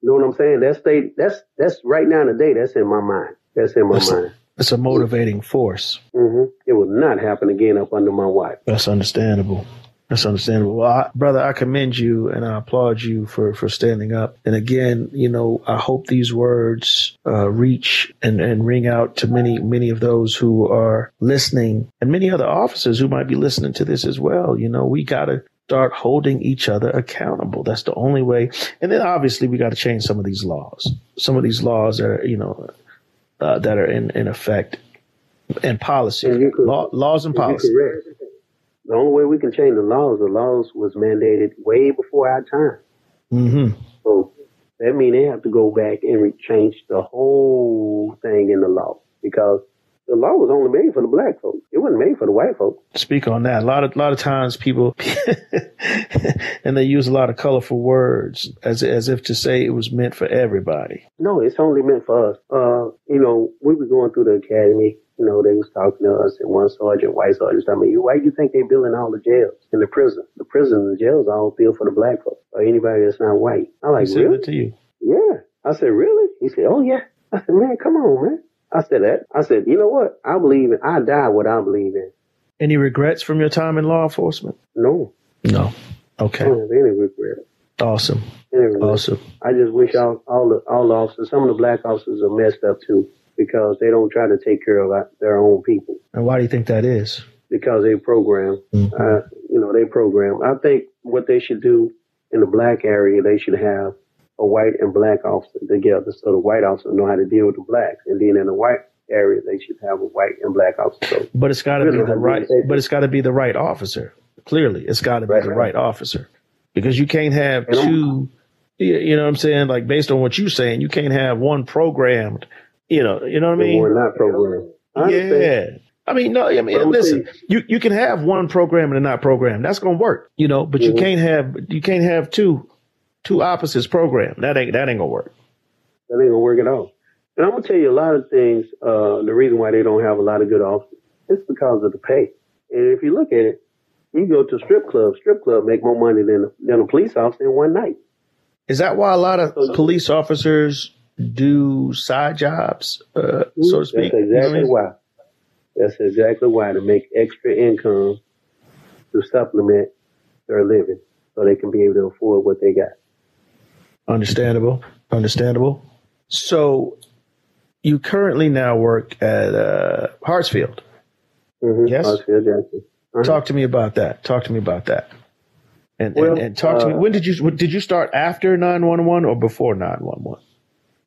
You know what I'm saying? That's they, that's that's right now today. That's in my mind. That's in my
That's-
mind.
It's a motivating force.
hmm It will not happen again up under my wife.
That's understandable. That's understandable. Well, I, brother, I commend you and I applaud you for, for standing up. And again, you know, I hope these words uh, reach and, and ring out to many, many of those who are listening and many other officers who might be listening to this as well. You know, we got to start holding each other accountable. That's the only way. And then obviously we got to change some of these laws. Some of these laws that are, you know, uh, that are in, in effect and policy,
And you could-
Law, laws and policy.
correct. The only way we can change the laws, the laws was mandated way before our time.
Mm-hmm.
So that means they have to go back and re- change the whole thing in the law because the law was only made for the black folks. It wasn't made for the white folks.
speak on that. A lot of a lot of times people and they use a lot of colorful words as as if to say it was meant for everybody.
No, it's only meant for us. Uh, you know, we were going through the academy. You know, they was talking to us, and one sergeant, white sergeant, told me, "Why do you think they're building all the jails in the prison? The prison and the jails all built for the black folks or anybody that's not white."
I
like,
said
really?
that to you.
Yeah. I said, really? He said, oh yeah. I said, man, come on, man. I said that. I said, you know what? I believe in, I die what I believe in.
Any regrets from your time in law enforcement?
No.
No. Okay.
I don't have any regret.
Awesome.
Any regret.
Awesome.
I just wish all, all the all the officers, some of the black officers are messed up too because they don't try to take care of their own people
And why do you think that is?
because they program.
Mhm.
Uh, you know, they program. I think what they should do in the black area, they should have a white and black officer together, so the white officer know how to deal with the blacks, and then in the white area, they should have a white and black officer. So
But it's got to
Really,
be the right. But it's got to be the right officer. Clearly, it's got to be
Right,
the
right.
right officer because you can't have two. You you know what I'm saying? Like based on what you're saying, you can't have one programmed. You know, you know what I
they were
mean?
not programmed. I.
Yeah. I mean, no, I mean, listen, you, you can have one program and a not program. That's going to work, you know, but you
Mhm.
can't have, you can't have two, two opposites program. That ain't, that ain't going to work.
That ain't gonna work at all. And I'm gonna tell you a lot of things. Uh, the reason why they don't have a lot of good officers, it's because of the pay. And if you look at it, you go to strip club. Strip club make more money than than a police officer in one night.
Is that why a lot of police officers do side jobs, uh, so to speak?
That's
You know what I
exactly
mean?
why. That's exactly why to make extra income to supplement their living, so they can be able to afford what they got.
Understandable. Understandable. So you currently now work at uh, Hartsfield.
Mm-hmm.
Yes?
Hartsfield. Uh-huh.
Talk to me about that. Talk to me about that. And,
Well,
and, and talk to me.
uh,
When did you did you start after nine one one or before nine one one?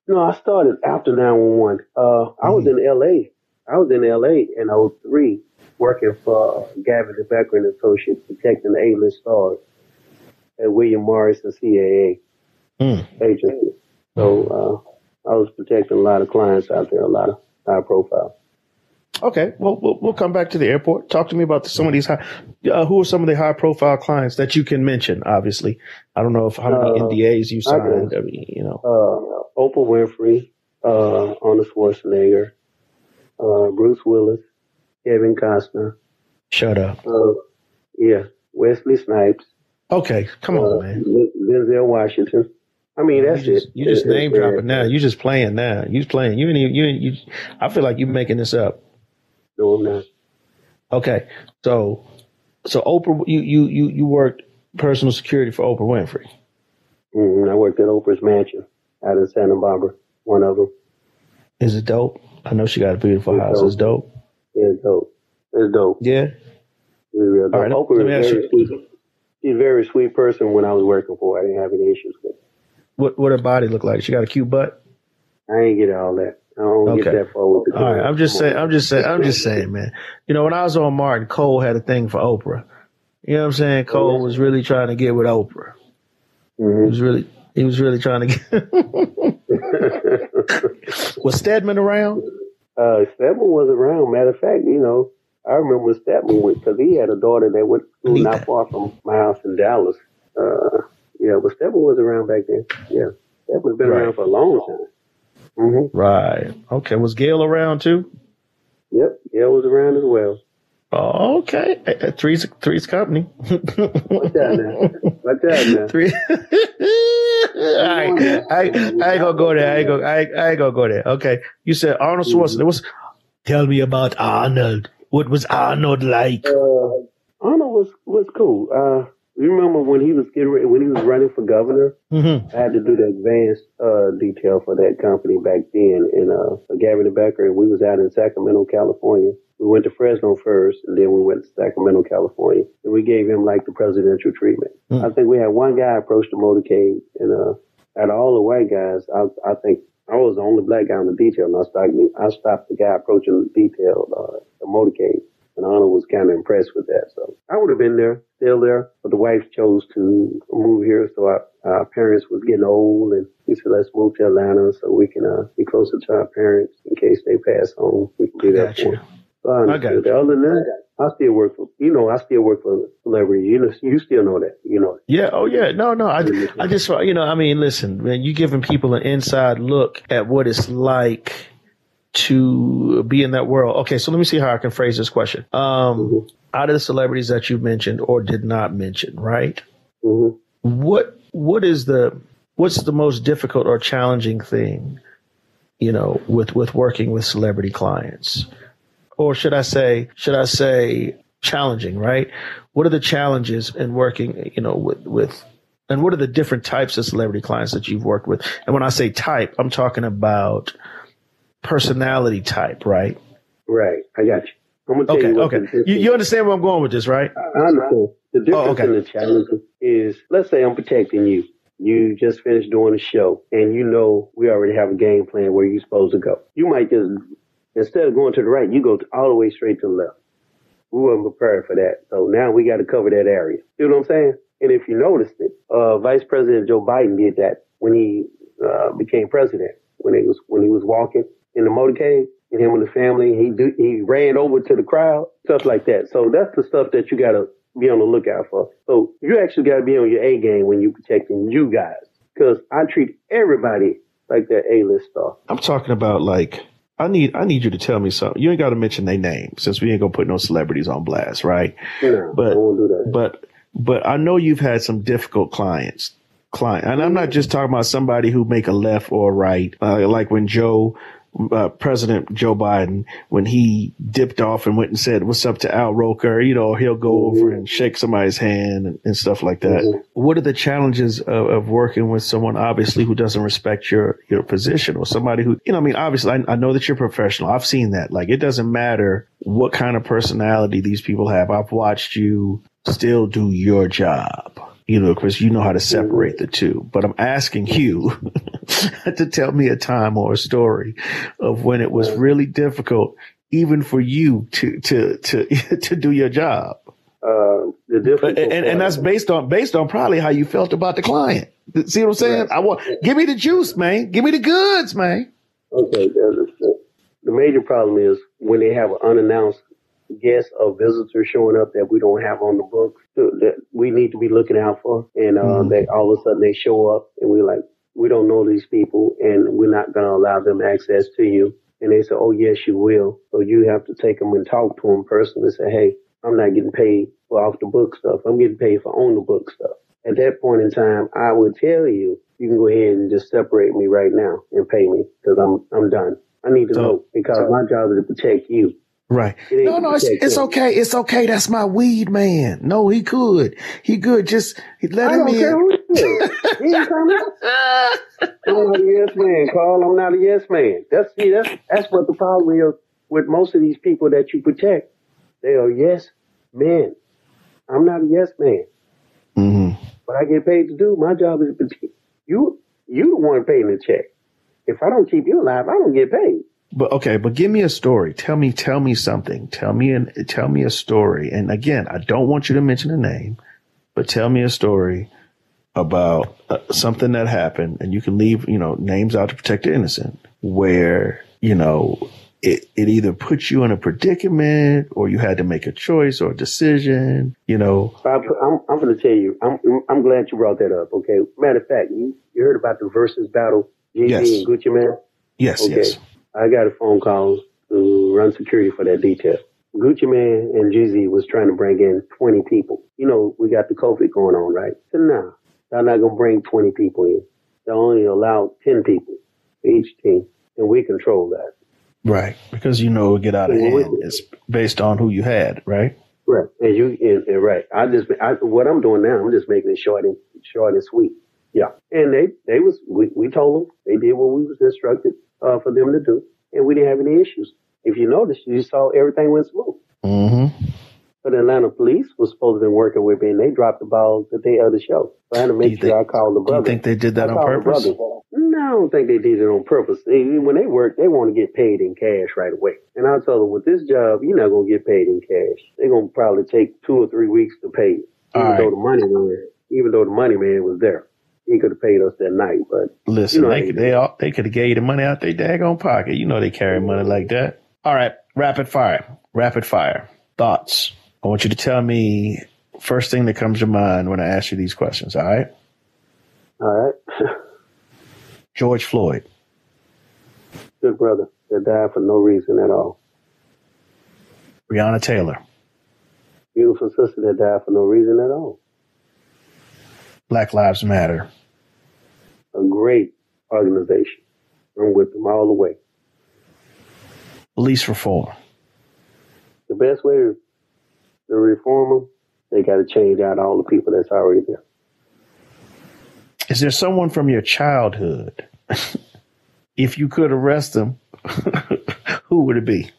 No, I started after 911. Uh, I was
Mm-hmm.
in LA. I was in LA in 03 working for Gavin de Becker and Associates protecting the A-list stars at William Morris and CAA
Mm.
agency. So, uh, I was protecting a lot of clients out there, a lot of high profile.
Okay, well, we'll we'll come back to the airport. Talk to me about some of these high. Uh, who are some of the high profile clients that you can mention? Obviously, I don't know if how many
Uh,
NDAs you
I
signed. I mean, you know,
Uh, Oprah Winfrey, uh, Arnold Schwarzenegger, uh, Bruce Willis, Kevin Costner,
shut up.
uh, yeah, Wesley Snipes,
Okay, come
uh,
on, man.
Lin- Denzel Washington. I mean, that's
you just,
it.
You just
It's-
name dropping now. You just playing now. You playing. You ain't even, you, ain't- you. I feel like you're making this up.
No, I'm not.
Okay, so so Oprah, you you you you worked personal security for Oprah Winfrey.
Mm, I worked at Oprah's mansion out in Santa Barbara. One of them.
Is it dope? I know she got a beautiful
It's
house.
dope.
It's dope.
Yeah, it's dope. It's dope.
Yeah.
It's real dope.
All right,
Oprah
let me
is
ask
very sweet. She's a very sweet person when I was working for her. I didn't have any issues with her.
What what her body look like? She got a cute butt.
I ain't get all that. I don't
Okay.
get that far with the
All right, I'm just saying. I'm just saying. I'm just saying, man. You know, when I was on Martin, Cole had a thing for Oprah. You know what I'm saying? Cole
yeah.
was really trying to get with Oprah. He
Mhm.
was really he was really trying to get. was Stedman around?
uh, Stedman was around. Matter of fact, you know, I remember Stedman went because he had a daughter that went to school not far from my house in Dallas. Uh, yeah, but Stedman was around back then. Yeah, Stedman's been
Right.
around for a long time. Hmm
Right. Okay. Was Gayle around too?
Yep, Gayle was around as well.
Oh, okay. Uh, Three's Three's company.
What's that now? What's that now?
Three. I, I, I ain't gonna go there. I ain't gonna, I, I ain't gonna go there. Okay. You said Arnold Schwarzenegger. What's, tell me about Arnold. What was Arnold like?
Uh, Arnold was was cool. Uh, you remember when he was getting when he was running for governor?
Mm-hmm.
I had to do the advanced uh, detail for that company back then, and uh, for Gavin de Becker, and we was out in Sacramento, California. We went to Fresno first, and then we went to Sacramento, California, and we gave him like the presidential treatment.
Mm.
I think we had one guy approach the motorcade, and uh, out of all the white guys, I, I think I was the only black guy on the detail, and I stopped, I stopped the guy approaching the detail, uh, the motorcade. And Arnold was kind of impressed with that. So I would have been there, still there, but the wife chose to move here. So our, our parents was getting old and we said, let's move to Atlanta so we can uh, be closer to our parents in case they pass on. We can there
Got
for them. So I
I
understood
you.
Other than that, I still work for, you know, I still work for celebrities. You know, you still know that, you know.
Yeah. Oh, yeah. No, no. I, I just, you know, I mean, listen, man, you giving people an inside look at what it's like to be in that world. Okay. So let me see how I can phrase this question. Um, out of the celebrities that you mentioned or did not mention, right?
hmm
What, what is the, what's the most difficult or challenging thing, you know, with with working with celebrity clients, or should I say, should I say, challenging? Right? What are the challenges in working, you know, with with and what are the different types of celebrity clients that you've worked with? And when I say type, I'm talking about personality type, right?
Right. I got you. I'm gonna
okay, you okay. You, you, understand where I'm going with this, right?
I understand. The difference oh, okay. in the challenge is, let's say I'm protecting you. You just finished doing a show, and you know we already have a game plan where you're supposed to go. You might just instead of going to the right, you go all the way straight to the left. We weren't prepared for that, so now we got to cover that area. You know what I'm saying? And if you noticed it, uh, Vice President Joe Biden did that when he uh, became president. When he was when he was walking in the motorcade, and him and the family, he do, he ran over to the crowd, stuff like that. So that's the stuff that you got to be on the lookout for. So you actually got to be on your A game when you're protecting you guys, because I treat everybody like that A list star.
I'm talking about like. I need I need you to tell me something. You ain't got to mention their name since we ain't gonna put no celebrities on blast, right?
No,
but but but I know you've had some difficult clients. Client, and I'm not just talking about somebody who make a left or a right, uh, like when Joe uh, President Joe Biden when he dipped off and went and said, "What's up to Al Roker?" You know, he'll go mm-hmm. over and shake somebody's hand and, and stuff like that. Mm-hmm. What are the challenges of, of, working with someone obviously who doesn't respect your your position, or somebody who you know? I mean, obviously, I, I know that you're professional. I've seen that. Like, it doesn't matter what kind of personality these people have. I've watched you still do your job. You know, because you know how to separate the two. But I'm asking you to tell me a time or a story of when it was really difficult, even for you to to to to do your job.
Uh, the difference,
and, and, that's based on based on probably how you felt about the client. See what I'm saying? Right. I want give me the juice, man. Give me the goods, man.
Okay. The major problem is when they have an unannounced guests or visitors showing up that we don't have on the books that we need to be looking out for. And uh, mm-hmm. they all of a sudden they show up and we're like, we don't know these people and we're not going to allow them access to you. And they say, oh, yes, you will. So you have to take them and talk to them personally and say, hey, I'm not getting paid for off the book stuff. I'm getting paid for on the book stuff. At that point in time, I would tell you, you can go ahead and just separate me right now and pay me because I'm, I'm done. I need to so, know because so, my job is to protect you.
Right. No, no, it's, it's okay. It's okay. That's my weed man. No, he could. He could just let him in.
he ain't coming. I'm not a yes man, Carl. I'm not a yes man. That's see, that's that's what the problem is with most of these people that you protect. They are yes men. I'm not a yes man.
Mm-hmm.
But I get paid to do my job is to you. You the one paying the check. If I don't keep you alive, I don't get paid.
But okay, but give me a story. Tell me, tell me something. Tell me an, tell me a story. And again, I don't want you to mention a name, but tell me a story about uh, something that happened, and you can leave, you know, names out to protect the innocent, where you know it it either puts you in a predicament, or you had to make a choice or a decision. You know,
I'm I'm going to tell you. I'm I'm glad you brought that up. Okay, matter of fact, you you heard about the Verzuz battle, Jay yes. and Gucci Mane.
Yes, okay. yes.
I got a phone call to run security for that detail. Gucci Mane and Jeezy was trying to bring in 20 people. You know, we got the COVID going on, right? So now, they're not going to bring 20 people in. They only allow 10 people for each team, and we control that.
Right, because you know it get out of hand. It's based on who you had, right?
Right, and you and, and right. I just I, what I'm doing now. I'm just making it short and short and sweet. Yeah, and they they was we, we told them they did what we was instructed uh, for them to do, and we didn't have any issues. If you noticed, you saw everything went smooth.
Mm-hmm.
But the Atlanta police was supposed to be working with me, and they dropped the ball the day of the show. So I had to make sure think, I called the brother.
Do you think they did that I on purpose?
No, I don't think they did it on purpose. They, when they work, they want to get paid in cash right away. And I told them, with this job, you're not going to get paid in cash. They're going to probably take two or three weeks to pay, even though the money man, even though the money man was there he could have paid us that night. But
listen, you know, they could they all they could have gave you the money out their daggone pocket. You know they carry money like that. All right, rapid fire, rapid fire thoughts. I want you to tell me first thing that comes to mind when I ask you these questions. All right.
All right.
George Floyd.
Good brother that died for no reason at all.
Breonna Taylor.
Beautiful sister that died for no reason at all.
Black Lives Matter.
a great organization. I'm with them all the way.
Police reform.
The best way to, to reform them, they got to change out all the people that's already there.
Is there someone from your childhood? if you could arrest them, who would it be?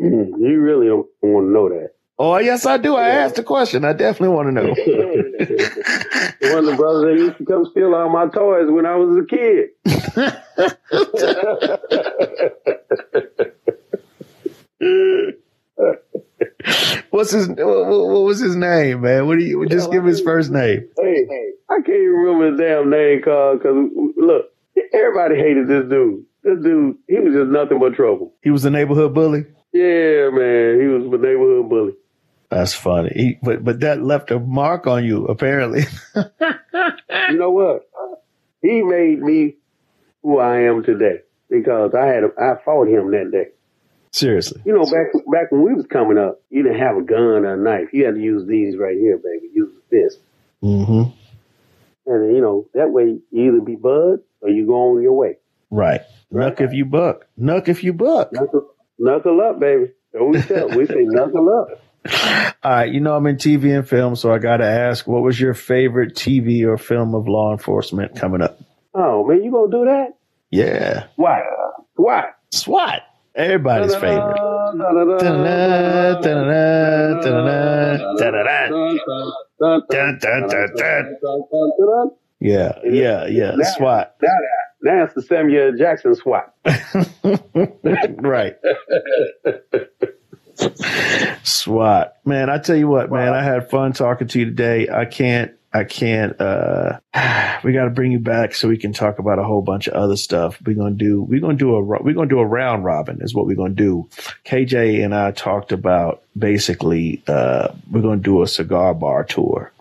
Mm, you really don't want to know that.
Oh, yes, I do. I asked the question. I definitely want to know.
One of the brothers that used to come steal all my toys when I was
a kid. What's his? What, what, was his name, man? What do you just give his first name?
Hey, I can't even remember his damn name, cause, cause look, everybody hated this dude. This dude, he was just nothing but trouble.
He was a neighborhood bully.
Yeah, man, he was a neighborhood bully.
That's funny. He, but but that left a mark on you, apparently.
you know what? He made me who I am today because I had a, I fought him that day.
Seriously.
You know, back back when we was coming up, you didn't have a gun or a knife. You had to use these right here, baby. Use the fist.
Mm-hmm.
And you know that way, you either be bud or you go on your way.
Right. right. Nuck if you buck. Nuck if you buck.
Knuckle, knuckle up, baby. we tell. We say knuckle up.
All right, you know I'm in TV and film, so I got to ask, what was your favorite TV or film of law enforcement coming up?
Oh man, you gonna do that?
Yeah.
What? What?
SWAT. Everybody's favorite. Yeah, yeah, yeah. SWAT.
Now it's the Samuel Jackson SWAT.
right. SWAT. Man, I tell you what, man, I had fun talking to you today. I can't, I can't, uh, we got to bring you back so we can talk about a whole bunch of other stuff. We're going to do, we're going to do a, we're going to do a round robin is what we're going to do. KJ and I talked about basically, uh, we're going to do a cigar bar tour.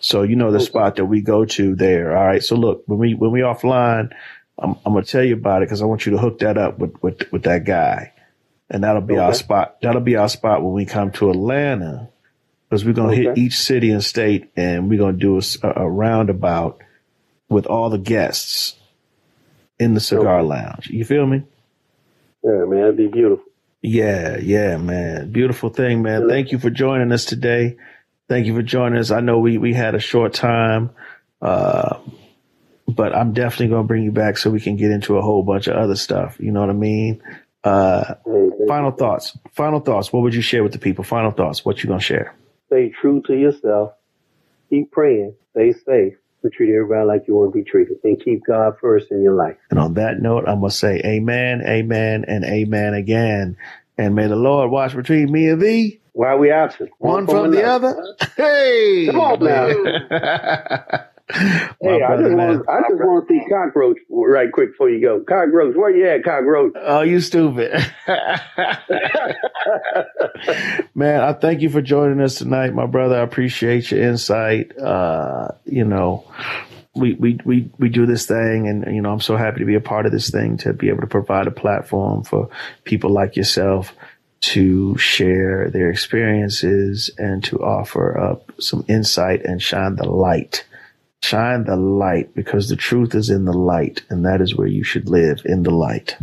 So, you know, the spot that we go to there. All right. So look, when we, when we offline, I'm, I'm going to tell you about it because I want you to hook that up with, with, with that guy and that'll be okay. our spot. That'll be our spot when we come to Atlanta, because we're gonna okay. hit each city and state, and we're gonna do a, a roundabout with all the guests in the cigar okay. lounge. You feel me?
Yeah, man, it'd be beautiful.
Yeah, yeah, man, beautiful thing, man. Thank you for joining us today. Thank you for joining us. I know we we had a short time. Uh, but I'm definitely going to bring you back so we can get into a whole bunch of other stuff. You know what I mean? Uh, final thoughts. Final thoughts. What would you share with the people? Final thoughts. What you gonna share?
Stay true to yourself. Keep praying. Stay safe. Treat everybody like you want to be treated. And keep God first in your life.
And on that note, I'm gonna say Amen, Amen, and Amen again. And may the Lord watch between me and thee.
Why are we absent?
One, One from, from the other. Hey,
come on now. hey, I just, want, I just want to see cockroach right quick before you go. Cockroach, where you at, cockroach?
Oh, you stupid. man, I thank you for joining us tonight, my brother. I appreciate your insight. Uh, you know, we, we, we, we do this thing and, you know, I'm so happy to be a part of this thing to be able to provide a platform for people like yourself to share their experiences and to offer up some insight and shine the light Shine the light because the truth is in the light, and that is where you should live in the light.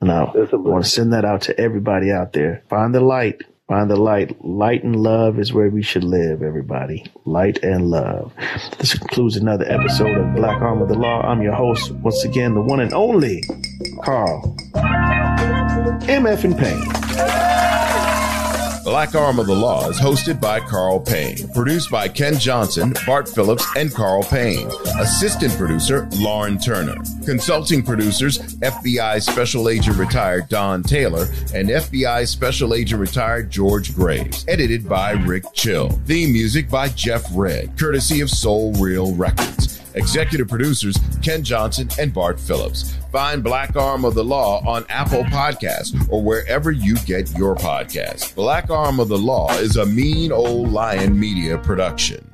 Now, I want to send that out to everybody out there. Find the light. Find the light. Light and love is where we should live, everybody. Light and love. This concludes another episode of Black Arm of the Law. I'm your host, once again, the one and only Carl. MF and Payne.
Black Arm of the Law is hosted by Carl Payne, produced by Ken Johnson, Bart Phillips, and Carl Payne. Assistant producer Lauren Turner. Consulting producers FBI Special Agent Retired Don Taylor and FBI Special Agent Retired George Graves. Edited by Rick Chill. Theme music by Jeff Red, courtesy of Soul Real Records. Executive producers Ken Johnson and Bart Phillips. Find Black Arm of the Law on Apple Podcasts or wherever you get your podcasts. Black Arm of the Law is a mean old lion media production.